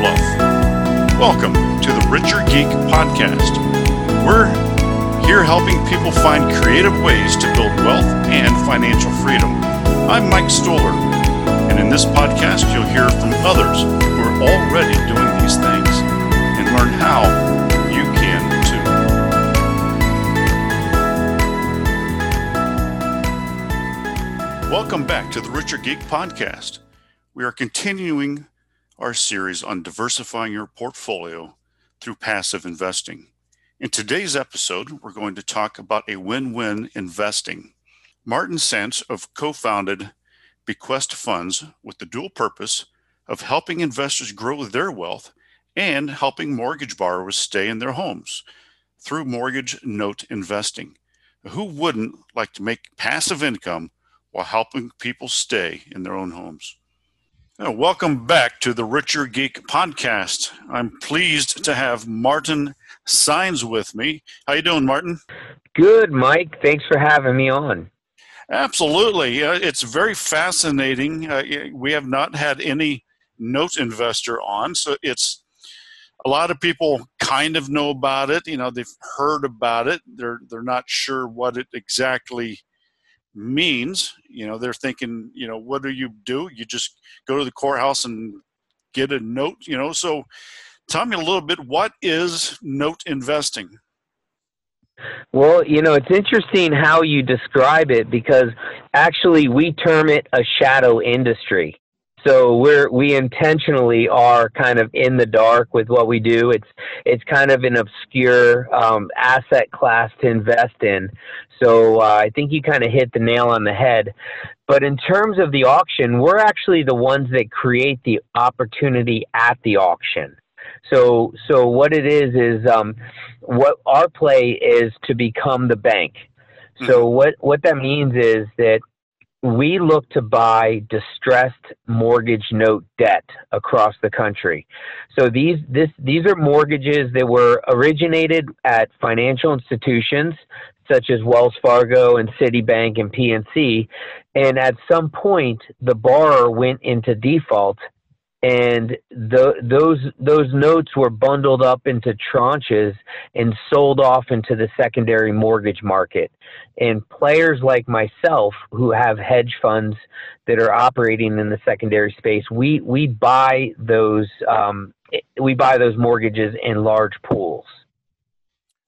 fluff, welcome to the Richer Geek Podcast. We're here helping people find creative ways to build wealth and financial freedom. I'm Mike Stoller, and in this podcast, you'll hear from others who are already doing these things and learn how you can too. Welcome back to the Richer Geek Podcast. We are continuing our series on diversifying your portfolio through passive investing. In today's episode, we're going to talk about a win win investing. Martin Saenz of co founded Bequest Funds with the dual purpose of helping investors grow their wealth and helping mortgage borrowers stay in their homes through mortgage note investing. Who wouldn't like to make passive income while helping people stay in their own homes? Now, welcome back to the Richer Geek podcast. I'm pleased to have Martin Saenz with me. How you doing, Martin? Good, Mike. Thanks for having me on. Absolutely. Uh, it's very fascinating. Uh, we have not had any note investor on, so it's a lot of people kind of know about it. You know, they've heard about it. They're they're not sure what it exactly means. You know, they're thinking, you know, what do you do? You just go to the courthouse and get a note. You know, so tell me a little bit. What is note investing? Well, you know, it's interesting how you describe it because actually we term it a shadow industry. So we're we intentionally are kind of in the dark with what we do. It's it's kind of an obscure um, asset class to invest in. So uh, I think you kind of hit the nail on the head. But in terms of the auction, we're actually the ones that create the opportunity at the auction. So, so what it is is um, what our play is to become the bank. So mm-hmm. what what that means is that we look to buy distressed mortgage note debt across the country. So these this these are mortgages that were originated at financial institutions such as Wells Fargo and Citibank and PNC and at some point the borrower went into default and the, those those notes were bundled up into tranches and sold off into the secondary mortgage market. And players like myself, who have hedge funds that are operating in the secondary space, we we buy those um, we buy those mortgages in large pools.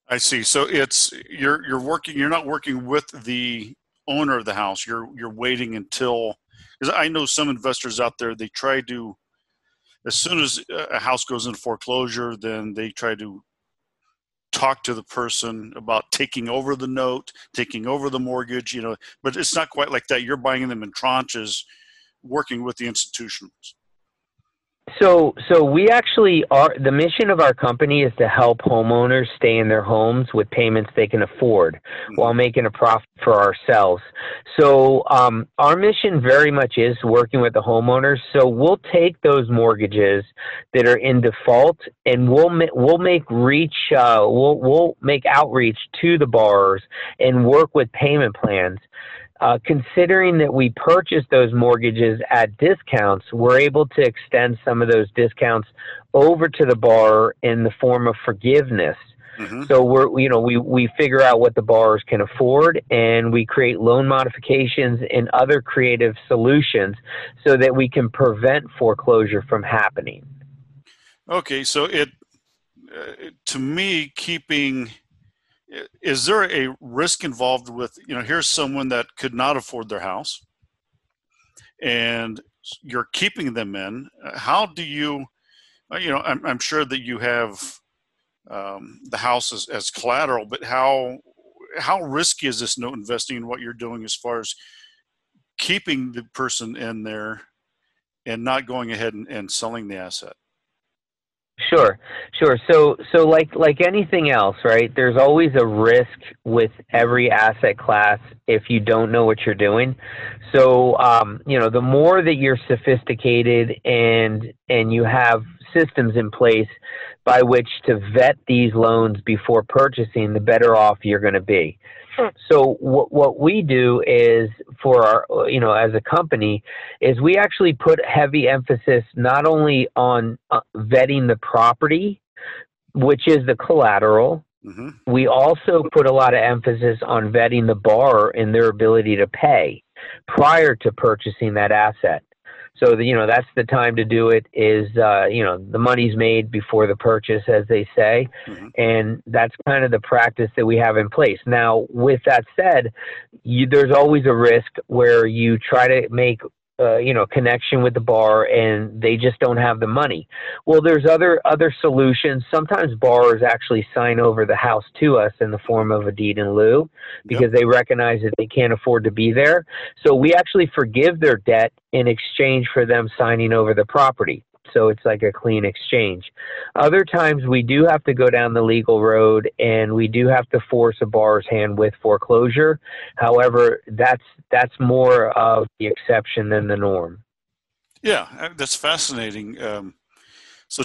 I see. So it's you're you're working. You're not working with the owner of the house. You're you're waiting until because I know some investors out there they try to as soon as a house goes into foreclosure, then they try to talk to the person about taking over the note, taking over the mortgage, you know, but it's not quite like that. You're buying them in tranches, working with the institutions. So, so we actually are. The mission of our company is to help homeowners stay in their homes with payments they can afford, mm-hmm. while making a profit for ourselves. So, um, our mission very much is working with the homeowners. So, we'll take those mortgages that are in default, and we'll ma- we'll make reach. Uh, we'll we'll make outreach to the borrowers and work with payment plans uh, considering that we purchased those mortgages at discounts, we're able to extend some of those discounts over to the borrower in the form of forgiveness. Mm-hmm. So we're you know we we figure out what the borrowers can afford and we create loan modifications and other creative solutions so that we can prevent foreclosure from happening. Okay, so it uh, to me keeping is there a risk involved with you know here's someone that could not afford their house and you're keeping them in. How do you uh, you know i'm, I'm sure that you have um, the house as, as collateral but how how risky is this note investing in what you're doing as far as keeping the person in there and not going ahead and, and selling the asset Sure, sure. So, so like like anything else, right? There's always a risk with every asset class if you don't know what you're doing. So, um, you know, the more that you're sophisticated and and you have systems in place by which to vet these loans before purchasing, the better off you're going to be. So what what we do is for our you know as a company is we actually put heavy emphasis not only on uh, vetting the property, which is the collateral. Mm-hmm. We also put a lot of emphasis on vetting the borrower and their ability to pay prior to purchasing that asset. So the, you know that's the time to do it. Is uh, you know the money's made before the purchase, as they say, mm-hmm. and that's kind of the practice that we have in place. Now, with that said, you, there's always a risk where you try to make uh, you know connection with the bar and they just don't have the money. Well there's other other solutions. Sometimes borrowers actually sign over the house to us in the form of a deed in lieu because yep. they recognize that they can't afford to be there. So we actually forgive their debt in exchange for them signing over the property so it's like a clean exchange. Other times we do have to go down the legal road and we do have to force a borrower's hand with foreclosure. However, that's that's more of the exception than the norm. Yeah, uh, that's fascinating. Um, so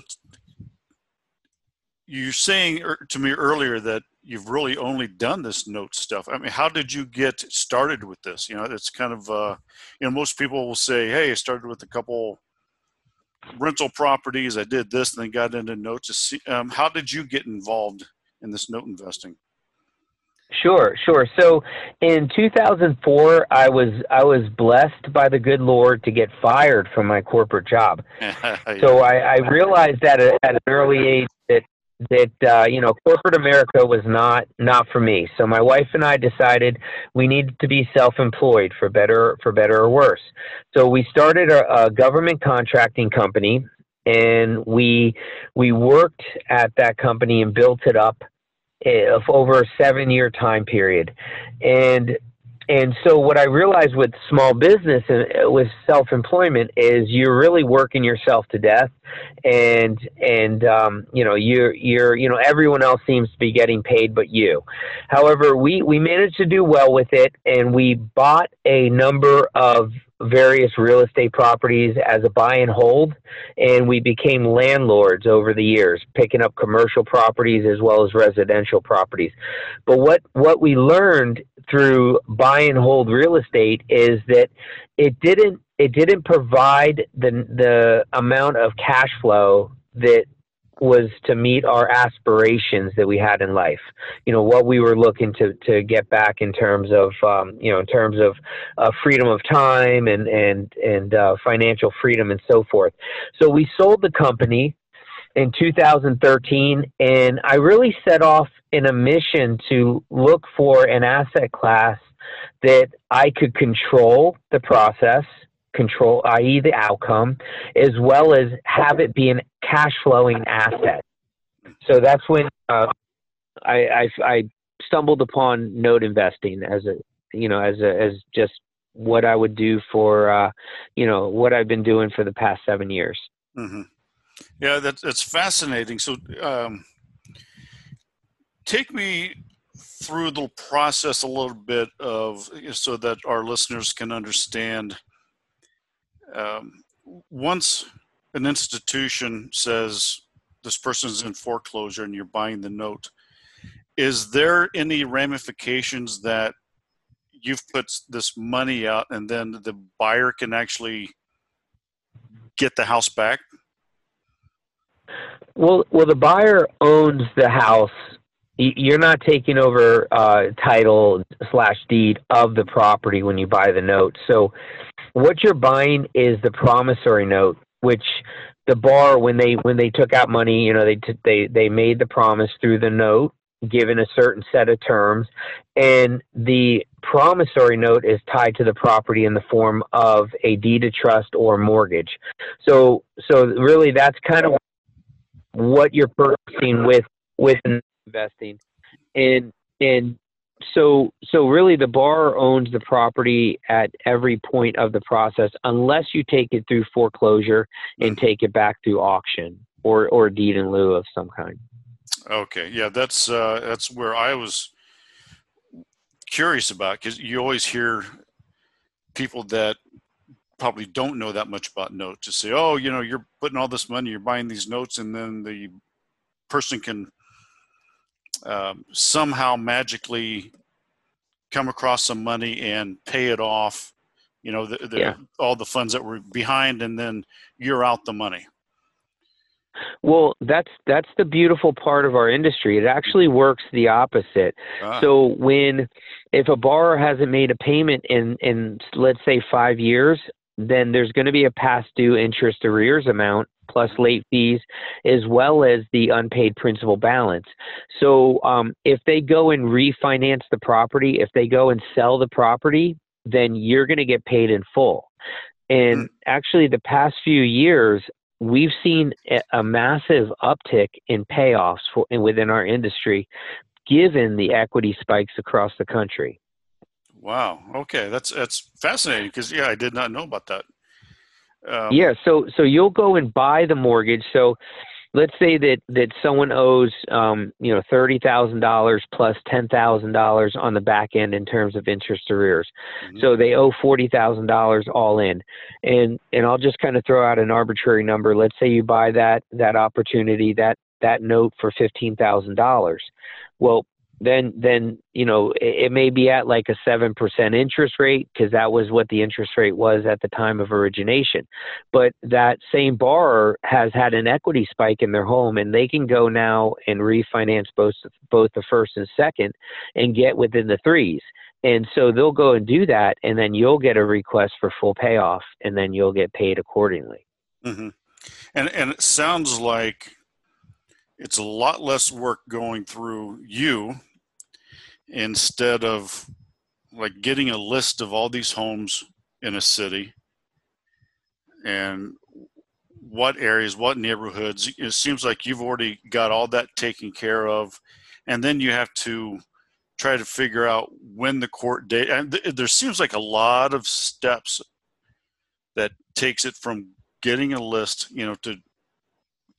you're saying er, to me earlier that you've really only done this note stuff. I mean, how did you get started with this? You know, it's kind of, uh, you know, most people will say, "Hey, I started with a couple rental properties. I did this and then got into notes. Um, how did you get involved in this note investing? Sure, sure. So in 2004, I was I was blessed by the good Lord to get fired from my corporate job. yeah. So I, I realized at, at an early age that uh, you know corporate America was not not for me. So my wife and I decided we needed to be self-employed for better for better or worse. So we started a, a government contracting company, and we we worked at that company and built it up eh, over a seven-year time period, and and so what I realized with small business and uh, with self-employment is you're really working yourself to death, and and um, you know you're you're you know everyone else seems to be getting paid but you. However, we we managed to do well with it, and we bought a number of various real estate properties as a buy and hold, and we became landlords over the years, picking up commercial properties as well as residential properties. But what what we learned through buy and hold real estate is that it didn't it didn't provide the the amount of cash flow that was to meet our aspirations that we had in life. You know, what we were looking to, to get back in terms of, um, you know, in terms of uh, freedom of time and, and, and uh, financial freedom and so forth. So we sold the company in 2013, and I really set off in a mission to look for an asset class that I could control the process control, i.e., the outcome, as well as have it be an cash flowing asset. So that's when uh, I, I, I stumbled upon note investing as a you know as a as just what I would do for uh, you know what I've been doing for the past seven years. Mm-hmm. Yeah, that's that's fascinating. So, um, take me through the process a little bit of so that our listeners can understand um, once an institution says this person is in foreclosure and you're buying the note, is there any ramifications that you've put this money out and then the buyer can actually get the house back? Well, well, the buyer owns the house. You're not taking over uh, title slash deed of the property when you buy the note. So what you're buying is the promissory note, which the bar when they when they took out money, you know, they t- they they made the promise through the note, given a certain set of terms, and the promissory note is tied to the property in the form of a deed of trust or mortgage. So so really, that's kind of what you're purchasing with with investing, and and so so really the borrower owns the property at every point of the process unless you take it through foreclosure and mm-hmm. take it back through auction or or deed in lieu of some kind. Okay, yeah, that's uh, that's where I was curious about because you always hear people that probably don't know that much about notes to say, oh, you know, you're putting all this money, you're buying these notes, and then the person can um, somehow magically come across some money and pay it off. You know, the, the, yeah. all the funds that were behind, and then you're out the money. Well, that's that's the beautiful part of our industry. It actually works the opposite. Ah. So when if a borrower hasn't made a payment in in let's say 5 years, then there's going to be a past due interest arrears amount plus late fees as well as the unpaid principal balance. So um, if they go and refinance the property, if they go and sell the property, then you're going to get paid in full. And mm. actually, the past few years, we've seen a massive uptick in payoffs for, within our industry, given the equity spikes across the country. Wow. Okay, that's that's fascinating because yeah, I did not know about that. Um, yeah. So so you'll go and buy the mortgage. So let's say that that someone owes um, you know thirty thousand dollars plus ten thousand dollars on the back end in terms of interest arrears. Mm-hmm. So they owe forty thousand dollars all in, and and I'll just kind of throw out an arbitrary number. Let's say you buy that that opportunity that that note for fifteen thousand dollars. Well, then then you know it, it may be at like a seven percent interest rate because that was what the interest rate was at the time of origination. But that same borrower has had an equity spike in their home, and they can go now and refinance both both the first and second, and get within the threes. And so they'll go and do that, and then you'll get a request for full payoff, and then you'll get paid accordingly. Mm-hmm. And and it sounds like it's a lot less work going through you instead of like getting a list of all these homes in a city and what areas, what neighborhoods. It seems like you've already got all that taken care of, and then you have to try to figure out when the court date. And th- there seems like a lot of steps that takes it from getting a list, you know, to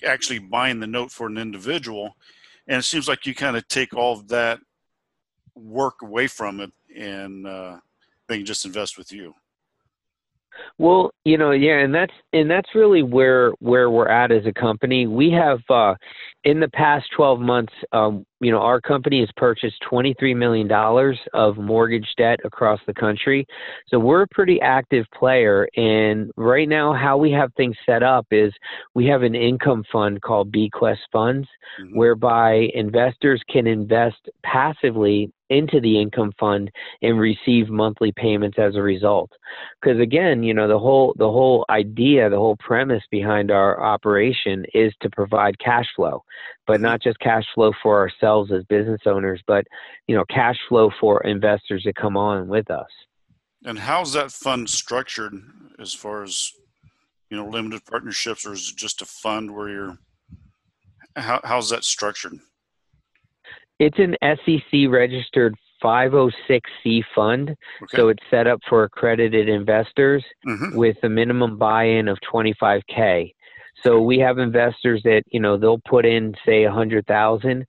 actually buying the note for an individual. And it seems like you kind of take all of that work away from it and uh, they can just invest with you. Well, you know, yeah, and that's and that's really where where we're at as a company. We have uh, in the past 12 months, um, you know, our company has purchased 23 million dollars of mortgage debt across the country. So we're a pretty active player. And right now, how we have things set up is we have an income fund called Bequest Funds, mm-hmm. whereby investors can invest passively into the income fund and receive monthly payments as a result because again you know the whole the whole idea the whole premise behind our operation is to provide cash flow but mm-hmm. not just cash flow for ourselves as business owners but you know cash flow for investors that come on with us and how's that fund structured as far as you know limited partnerships or is it just a fund where you're how, how's that structured it's an SEC registered 506c fund. Okay. So it's set up for accredited investors mm-hmm. with a minimum buy-in of 25k. So we have investors that, you know, they'll put in say a 100,000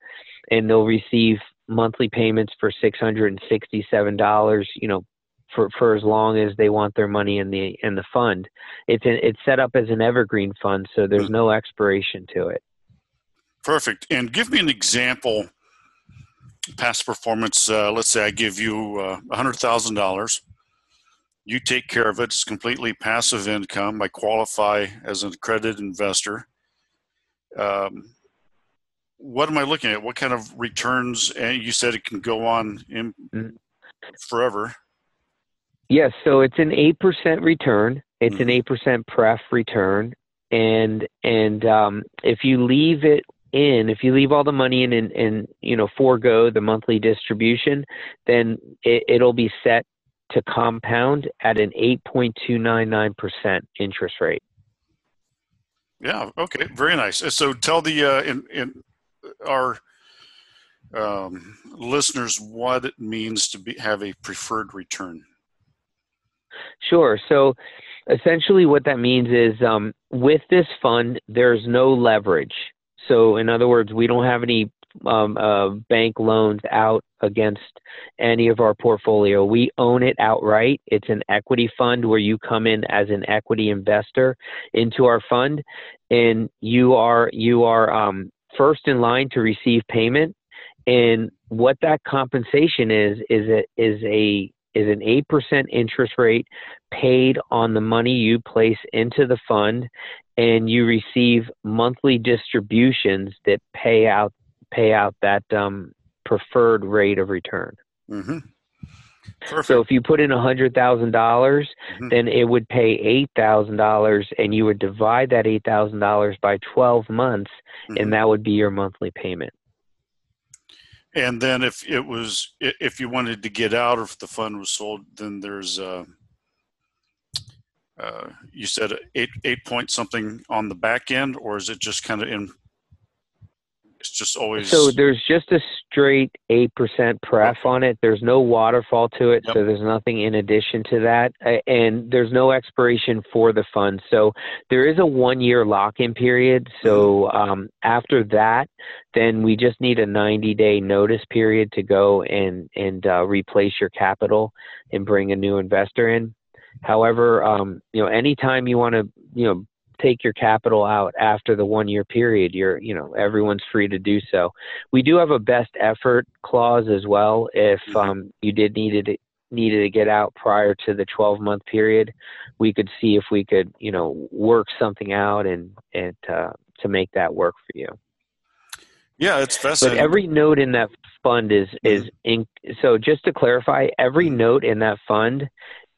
and they'll receive monthly payments for $667, you know, for, for as long as they want their money in the in the fund. It's an, it's set up as an evergreen fund, so there's mm-hmm. no expiration to it. Perfect. And give me an example past performance, uh, let's say I give you uh, $100,000. You take care of it. It's completely passive income. I qualify as an accredited investor. Um, what am I looking at? What kind of returns? And you said it can go on in mm-hmm. forever. Yes, so it's an eight percent return. It's mm-hmm. an eight percent pref return, and and um, if you leave it in, if you leave all the money in and, and you know forego the monthly distribution, then it, it'll be set to compound at an 8.299% interest rate. Yeah. Okay. Very nice. So tell the uh, in, in our um, listeners what it means to be have a preferred return. Sure. So essentially, what that means is um, with this fund, there's no leverage. So, in other words, we don't have any um, uh, bank loans out against any of our portfolio. We own it outright. It's an equity fund where you come in as an equity investor into our fund, and you are you are um, first in line to receive payment. And what that compensation is is is a is an 8% interest rate paid on the money you place into the fund and you receive monthly distributions that pay out pay out that um, preferred rate of return. Mm-hmm. So if you put in a hundred thousand dollars, mm-hmm. then it would pay eight thousand dollars, and you would divide that eight thousand dollars by twelve months, mm-hmm. and that would be your monthly payment. And then if it was if you wanted to get out, or if the fund was sold, then there's uh, uh, you said eight eight point something on the back end, or is it just kind of in it's just always so there's just a straight eight percent pref on it. There's no waterfall to it, yep. so there's nothing in addition to that, and there's no expiration for the fund. So there is a one year lock in period. So mm-hmm. um, after that, then we just need a 90 day notice period to go and and uh, replace your capital and bring a new investor in. However, um, you know, anytime you want to, you know, take your capital out after the one year period you're you know everyone's free to do so we do have a best effort clause as well if mm-hmm. um, you did needed it needed to get out prior to the 12 month period we could see if we could you know work something out and and uh, to make that work for you yeah it's fascinating but every note in that fund is is mm-hmm. in so just to clarify every note in that fund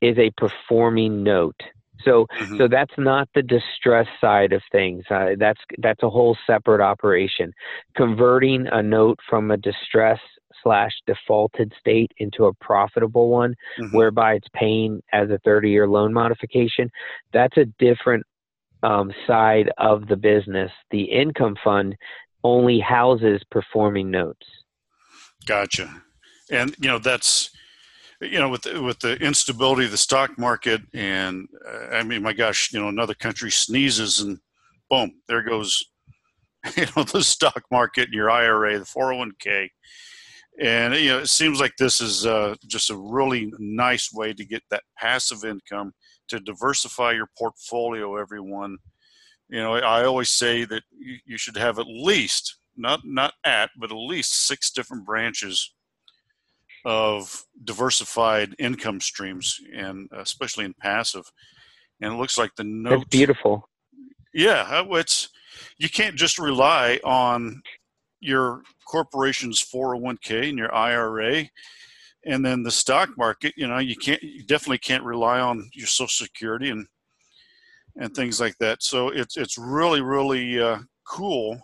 is a performing note so mm-hmm. so that's not the distress side of things. Uh, that's that's a whole separate operation. Converting a note from a distress slash defaulted state into a profitable one, mm-hmm. whereby it's paying as a 30 year loan modification, that's a different um, side of the business. The income fund only houses performing notes. Gotcha. And you know that's you know, with the, with the instability of the stock market, and uh, I mean, my gosh, you know, another country sneezes and boom, there goes, you know, the stock market, your IRA, the 401k, and you know, it seems like this is uh, just a really nice way to get that passive income to diversify your portfolio. Everyone, you know, I always say that you, you should have at least not not at, but at least six different branches of diversified income streams, and especially in passive. And it looks like the note. That's beautiful. Yeah, it's you can't just rely on your corporation's 401k and your IRA and then the stock market you know you can't you definitely can't rely on your social security and and things like that so it's it's really really uh, cool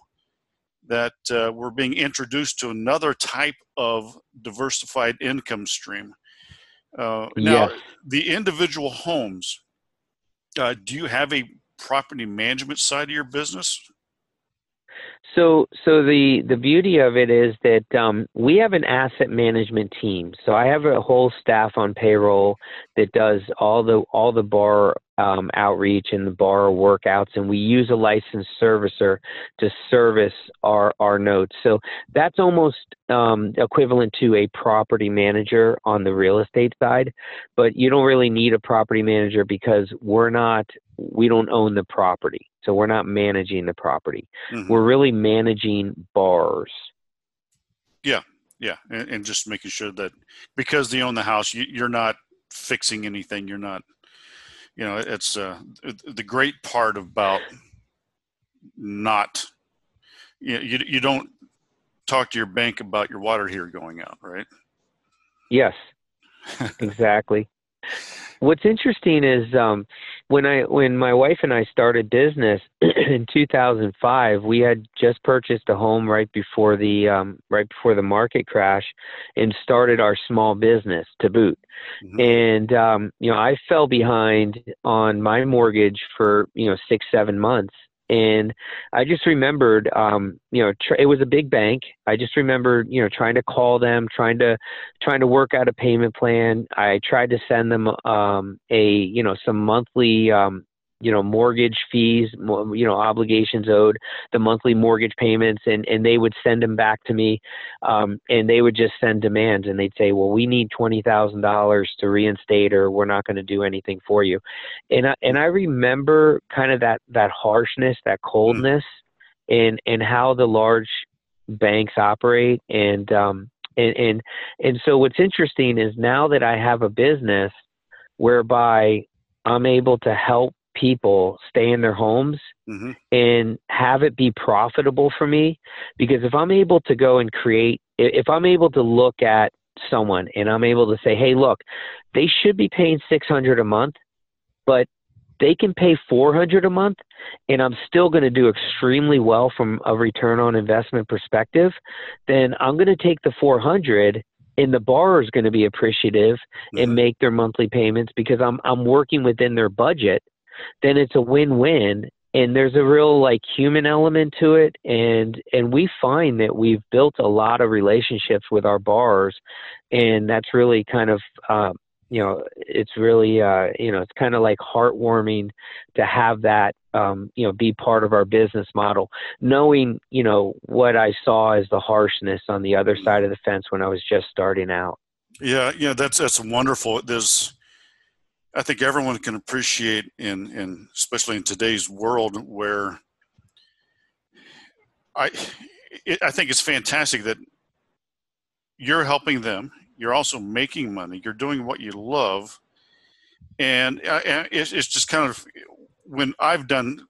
that uh, we're being introduced to another type of diversified income stream. Uh, now, yes. the individual homes, uh, do you have a property management side of your business? So, so the the beauty of it is that um, we have an asset management team. So I have a whole staff on payroll that does all the all the bar um, outreach and the borrower workouts, and we use a licensed servicer to service our, our notes. So that's almost um, equivalent to a property manager on the real estate side, but you don't really need a property manager because we're not, we don't own the property. So we're not managing the property. Mm-hmm. We're really managing borrowers. Yeah, yeah, and, and, just making sure that because they own the house, you, you're not fixing anything. You're not you know it's uh, the great part about not you, know, you you don't talk to your bank about your water heater going out right? Yes. Exactly what's interesting is um, when I when my wife and I started business in 2005, we had just purchased a home right before the um, right before the market crash, and started our small business to boot. Mm-hmm. And um, you know, I fell behind on my mortgage for you know six seven months, and I just remembered, um, you know, tr- it was a big bank. I just remembered, you know, trying to call them, trying to, trying to work out a payment plan. I tried to send them um, a, you know, some monthly um, you know mortgage fees you know obligations owed the monthly mortgage payments and and they would send them back to me um, and they would just send demands and they'd say well we need twenty thousand dollars to reinstate or we're not going to do anything for you and I, and I remember kind of that that harshness that coldness mm. and and how the large banks operate and um and and and so what's interesting is now that I have a business whereby I'm able to help people stay in their homes mm-hmm. and have it be profitable for me because if I'm able to go and create if I'm able to look at someone and I'm able to say hey look they should be paying 600 a month but they can pay 400 a month and I'm still going to do extremely well from a return on investment perspective, then I'm going to take the 400 and the borrower is going to be appreciative mm-hmm. and make their monthly payments because I'm I'm working within their budget. Then it's a win-win and there's a real like human element to it and and we find that we've built a lot of relationships with our borrowers and that's really kind of um, you know, it's really, uh, you know, it's kind of like heartwarming to have that, um, you know, be part of our business model, knowing, you know, what I saw as the harshness on the other side of the fence when I was just starting out. Yeah, yeah, that's that's wonderful. There's, I think everyone can appreciate in, in especially in today's world where I, it, I think it's fantastic that you're helping them you're also making money. You're doing what you love, and uh, it's, it's just kind of when I've done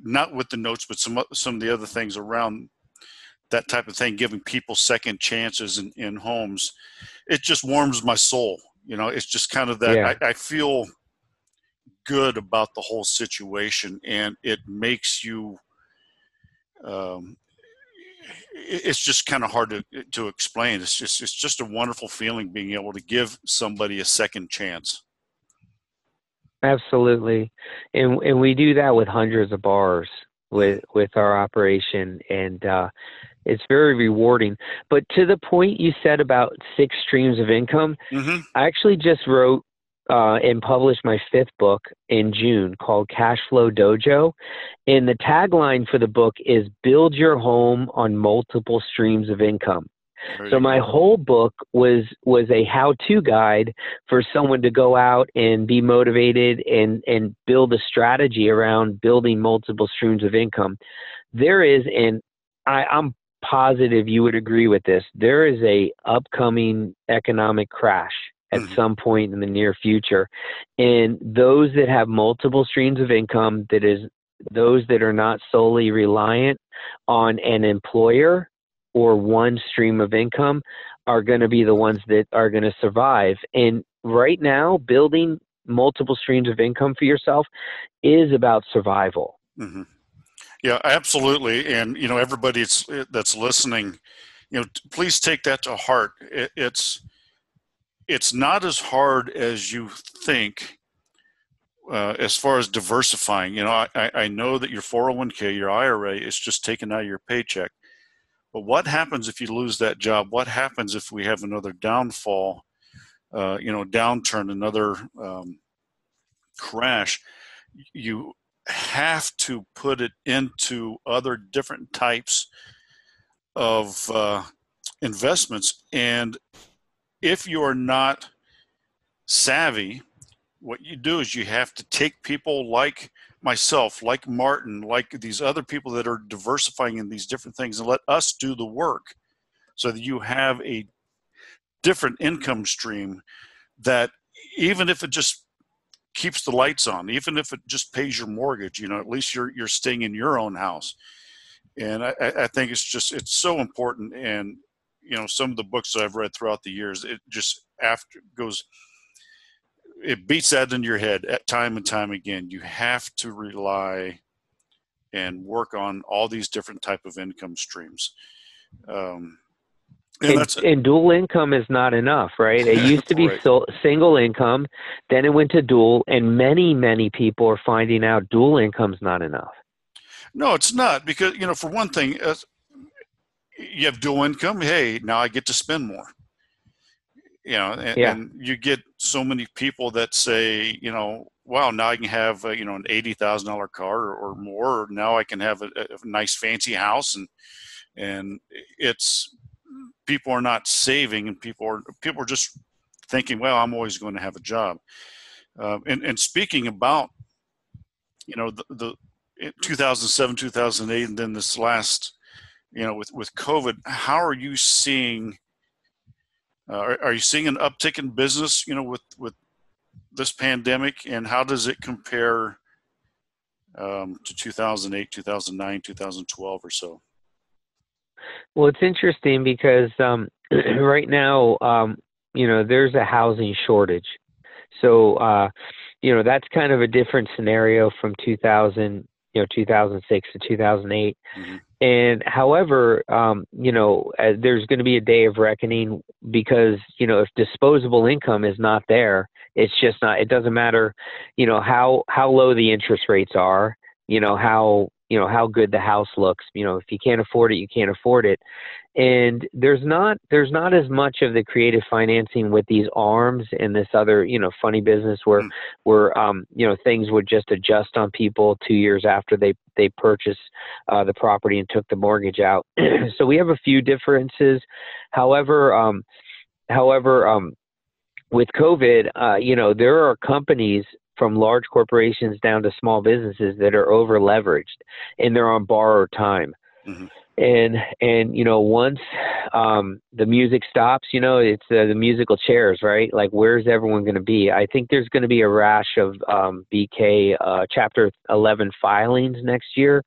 not with the notes, but some some of the other things around that type of thing, giving people second chances in, in homes, it just warms my soul. You know, it's just kind of that yeah. I, I feel good about the whole situation, and it makes you um, it's just kind of hard to to explain. It's just it's just a wonderful feeling being able to give somebody a second chance. Absolutely, and and we do that with hundreds of bars with with our operation, and uh, it's very rewarding. But to the point you said about six streams of income, mm-hmm. I actually just wrote uh, and published my fifth book in June called Cash Flow Dojo. And the tagline for the book is Build Your Home on Multiple Streams of Income. so my whole book was was a how-to guide for someone to go out and be motivated and and build a strategy around building multiple streams of income. There is and I, I'm positive you would agree with this. There is a upcoming economic crash at mm-hmm. some point in the near future. And those that have multiple streams of income, that is, those that are not solely reliant on an employer or one stream of income, are going to be the ones that are going to survive. And right now, building multiple streams of income for yourself is about survival. Mm-hmm. Yeah, absolutely. And you know, everybody that's listening, you know, please take that to heart. It, it's it's not as hard as you think uh, as far as diversifying. You know, I, I know that your 401k, your IRA is just taken out of your paycheck. But what happens if you lose that job? What happens if we have another downfall, uh, you know, downturn, another um, crash? You have to put it into other different types of uh, investments. And if you are not savvy, what you do is you have to take people like myself, like Martin, like these other people that are diversifying in these different things and let us do the work so that you have a different income stream that even if it just keeps the lights on, even if it just pays your mortgage, you know, at least you're you're staying in your own house. And I, I think it's just it's so important and you know some of the books I've read throughout the years, it just after goes it beats that in your head at time and time again. You have to rely and work on all these different type of income streams. Um, and, and, and, dual income is not enough, right? It used to be right. so, single income, then it went to dual, and many, many people are finding out dual income is not enough. No, it's not because you know, for one thing, you have dual income. Hey, now I get to spend more. You know, and, yeah. and you get so many people that say, you know, wow, now I can have uh, you know an eighty thousand dollar car or, or, more. Or now I can have a, a, nice fancy house, and and it's people are not saving, and people are people are just thinking, well, I'm always going to have a job. Uh, and and speaking about you know the, the 2007 2008 and then this last you know with with covid how are you seeing uh, are, are, you seeing an uptick in business you know with with this pandemic? And how does it compare um, to 2008 2009 2012 or so? Well it's interesting because um, right now um, you know there's a housing shortage. So uh, you know that's kind of a different scenario from 2000 you know 2006 to 2008 mm-hmm. and however um, you know uh, there's going to be a day of reckoning because you know if disposable income is not there it's just not it doesn't matter you know how how low the interest rates are you know how you know how good the house looks. You know if you can't afford it you can't afford it. And there's not there's not as much of the creative financing with these arms and this other you know funny business where mm. where um you know things would just adjust on people two years after they they purchased uh, the property and took the mortgage out. So we have a few differences. However um however um with covid uh you know there are companies from large corporations down to small businesses that are over leveraged and they're on borrowed time. Mm-hmm. And and you know once um, the music stops, you know it's uh, the musical chairs, right? Like where's everyone going to be? I think there's going to be a rash of um, BK uh, Chapter 11 filings next year.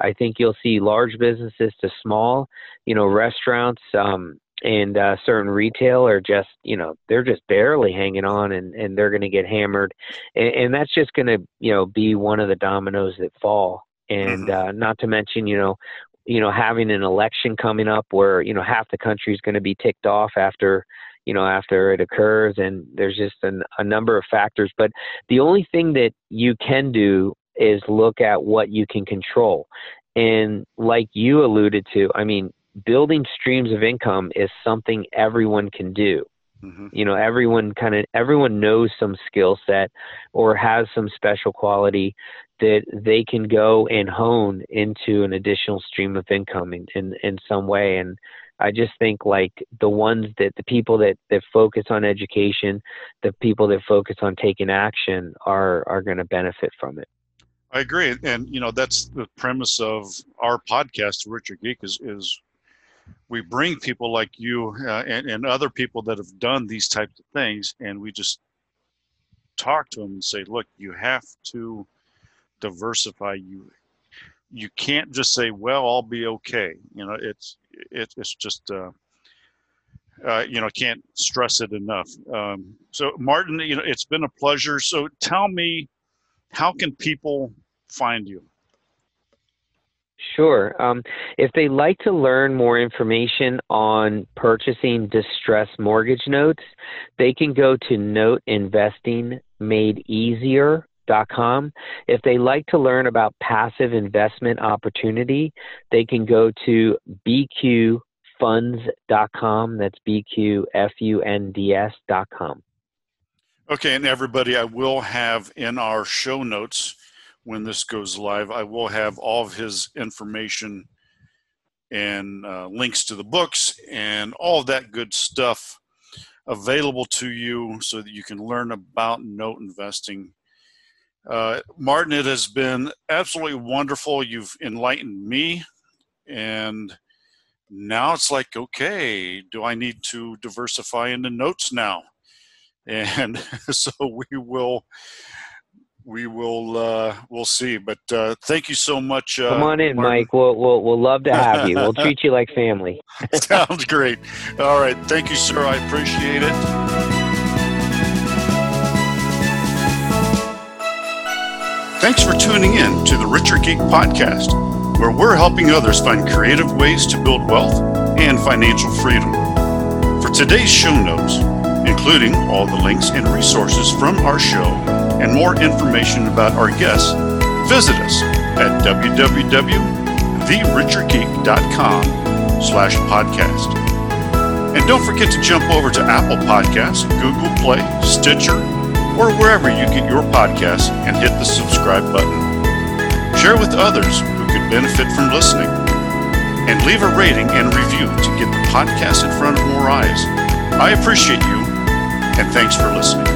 I think you'll see large businesses to small, you know, restaurants, um, and uh, certain retail are just you know they're just barely hanging on and and they're going to get hammered. And, and that's just going to you know be one of the dominoes that fall. And mm-hmm. uh, not to mention you know you know having an election coming up where you know half the country is going to be ticked off after you know after it occurs and there's just an, a number of factors. But the only thing that you can do is look at what you can control. And like you alluded to i mean building streams of income is something everyone can do. Mm-hmm. You know, everyone kind of everyone knows some skill set or has some special quality that they can go and hone into an additional stream of income in, in, in some way. And I just think like the ones that the people that, that focus on education, the people that focus on taking action are are going to benefit from it. I agree, and you know that's the premise of our podcast, Richer Geek, is is we bring people like you uh, and, and other people that have done these types of things and we just talk to them and say look you have to diversify. You you can't just say well i'll be okay you know it's it, it's just uh, uh, you know can't stress it enough. Um, so martin you know it's been a pleasure. So tell me how can people find you Sure. Um, if they'd like to learn more information on purchasing distressed mortgage notes, they can go to noteinvestingmadeeasier.com. If they like to learn about passive investment opportunity, they can go to bqfunds.com. That's bqfunds.com. Okay, and everybody, I will have in our show notes when this goes live. I will have all of his information and uh, links to the books and all of that good stuff available to you so that you can learn about note investing. Uh, Martin, it has been absolutely wonderful. You've enlightened me, and now it's like, okay, do I need to diversify into notes now? And so we will we will uh, we'll see. But uh, thank you so much. Uh, Come on in, Martin. Mike. We'll, we'll we'll love to have you. We'll treat you like family. Sounds great. All right, thank you, sir. I appreciate it. Thanks for tuning in to the Richer Geek Podcast, where we're helping others find creative ways to build wealth and financial freedom. For today's show notes, including all the links and resources from our show and more information about our guests, visit us at www.therichergeek.com slash podcast. And don't forget to jump over to Apple Podcasts, Google Play, Stitcher, or wherever you get your podcasts and hit the subscribe button. Share with others who could benefit from listening. And leave a rating and review to get the podcast in front of more eyes. I appreciate you, and thanks for listening.